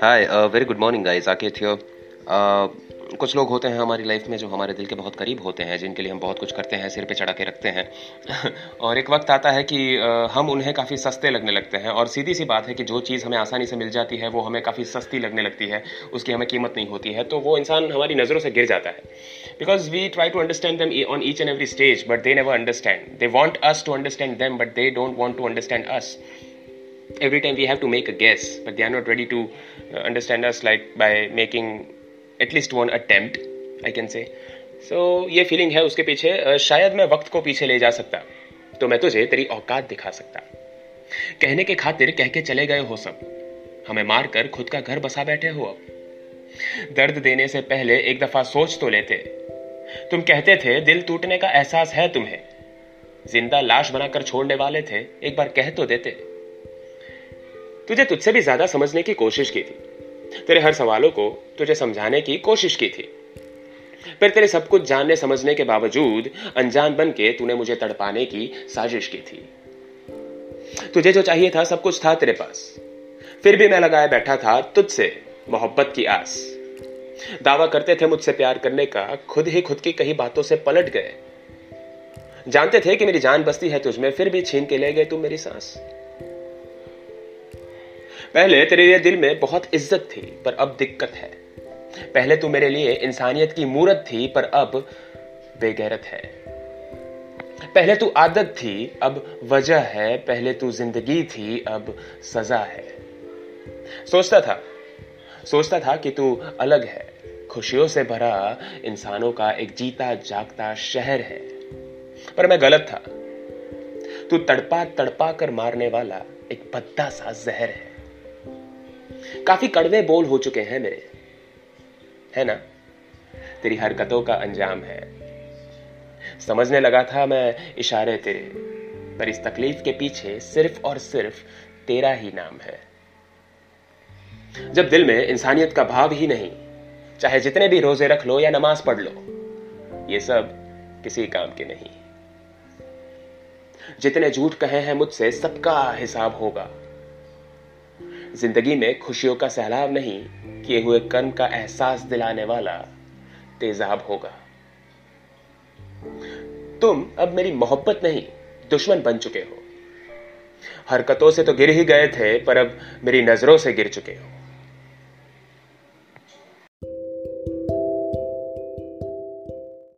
Hi, uh, very good morning, guys. Aket here. Uh, कुछ लोग होते हैं हमारी लाइफ में जो हमारे दिल के बहुत करीब होते हैं जिनके लिए हम बहुत कुछ करते हैं सिर पे चढ़ा के रखते हैं। और एक वक्त आता है कि हम उन्हें काफ़ी सस्ते लगने लगते हैं। और सीधी सी बात है कि जो चीज़ हमें आसानी से मिल जाती है वो हमें काफ़ी सस्ती लगने लगती है। उसकी हमें कीमत नहीं होती है तो वो इंसान हमारी नज़रों से गिर जाता है। Because we try to understand them on each and every stage but they never understand they want us to understand them but they don't want to understand us every time we have to make a guess, but they are not ready to uh, understand us like by making at one one I can say. So, ये feeling है उसके पीछे शायद मैं वक्त को पीछे ले जा सकता। तो मैं तुझे तेरी औकात दिखा सकता। कहने के खातिर कह के चले गए हो सब। हमें मार कर खुद का घर बसा बैठे हो अब। दर्द देने से पहले एक दफ़ा सोच तो लेते। तुम कहते थे, दिल टूटने का एहसास है तुम्हें। ज़िंदा लाश बनाकर छोड़ने वाले थे, एक बार कह तो देते। तुझे तुझसे भी ज़्यादा समझने की कोशिश की थी। तेरे हर सवालों को तुझे समझाने की कोशिश की थी। फिर तेरे सब कुछ जानने समझने के बावजूद अनजान बन के तूने मुझे तड़पाने की साजिश की थी। तुझे जो चाहिए था, सब कुछ था तेरे पास। फिर भी मैं लगाए बैठा था तुझसे मोहब्बत की आस। दावा करते थे मुझसे प्यार करने का, खुद ही खुद की कई बातों से पलट गए। जानते थे कि मेरी जान बसती है तुझमें फिर भी छीन के ले गए तुम मेरी सांस। पहले तेरे लिए दिल में बहुत इज़्ज़त थी, पर अब दिक्कत है। पहले तू मेरे लिए इंसानियत की मूरत थी, पर अब बेगैरत है। पहले तू आदत थी, अब वजह है। पहले तू ज़िंदगी थी, अब सजा है। सोचता था सोचता था कि तू अलग है। खुशियों से भरा इंसानों का एक जीता जागता शहर है। पर मैं गलत था। तू तड़पा तड़पा कर मारने वाला एक भद्दा सा जहर है। काफ़ी कड़वे बोल हो चुके हैं मेरे। है ना? तेरी हरकतों का अंजाम है। समझने लगा था मैं इशारे तेरे, पर इस तकलीफ़ के पीछे सिर्फ़ और सिर्फ़ तेरा ही नाम है। जब दिल में इंसानियत का भाव ही नहीं, चाहे जितने भी रोज़े रख लो या नमाज़ पढ़ लो, ये सब किसी काम के नहीं। जितने झूठ कहे हैं मुझसे सबका हिसाब होगा। ज़िंदगी में खुशियों का सैलाब नहीं, किए हुए कर्म का एहसास दिलाने वाला तेजाब होगा। तुम अब मेरी मोहब्बत नहीं, दुश्मन बन चुके हो। हरकतों से तो गिर ही गए थे, पर अब मेरी नज़रों से गिर चुके हो।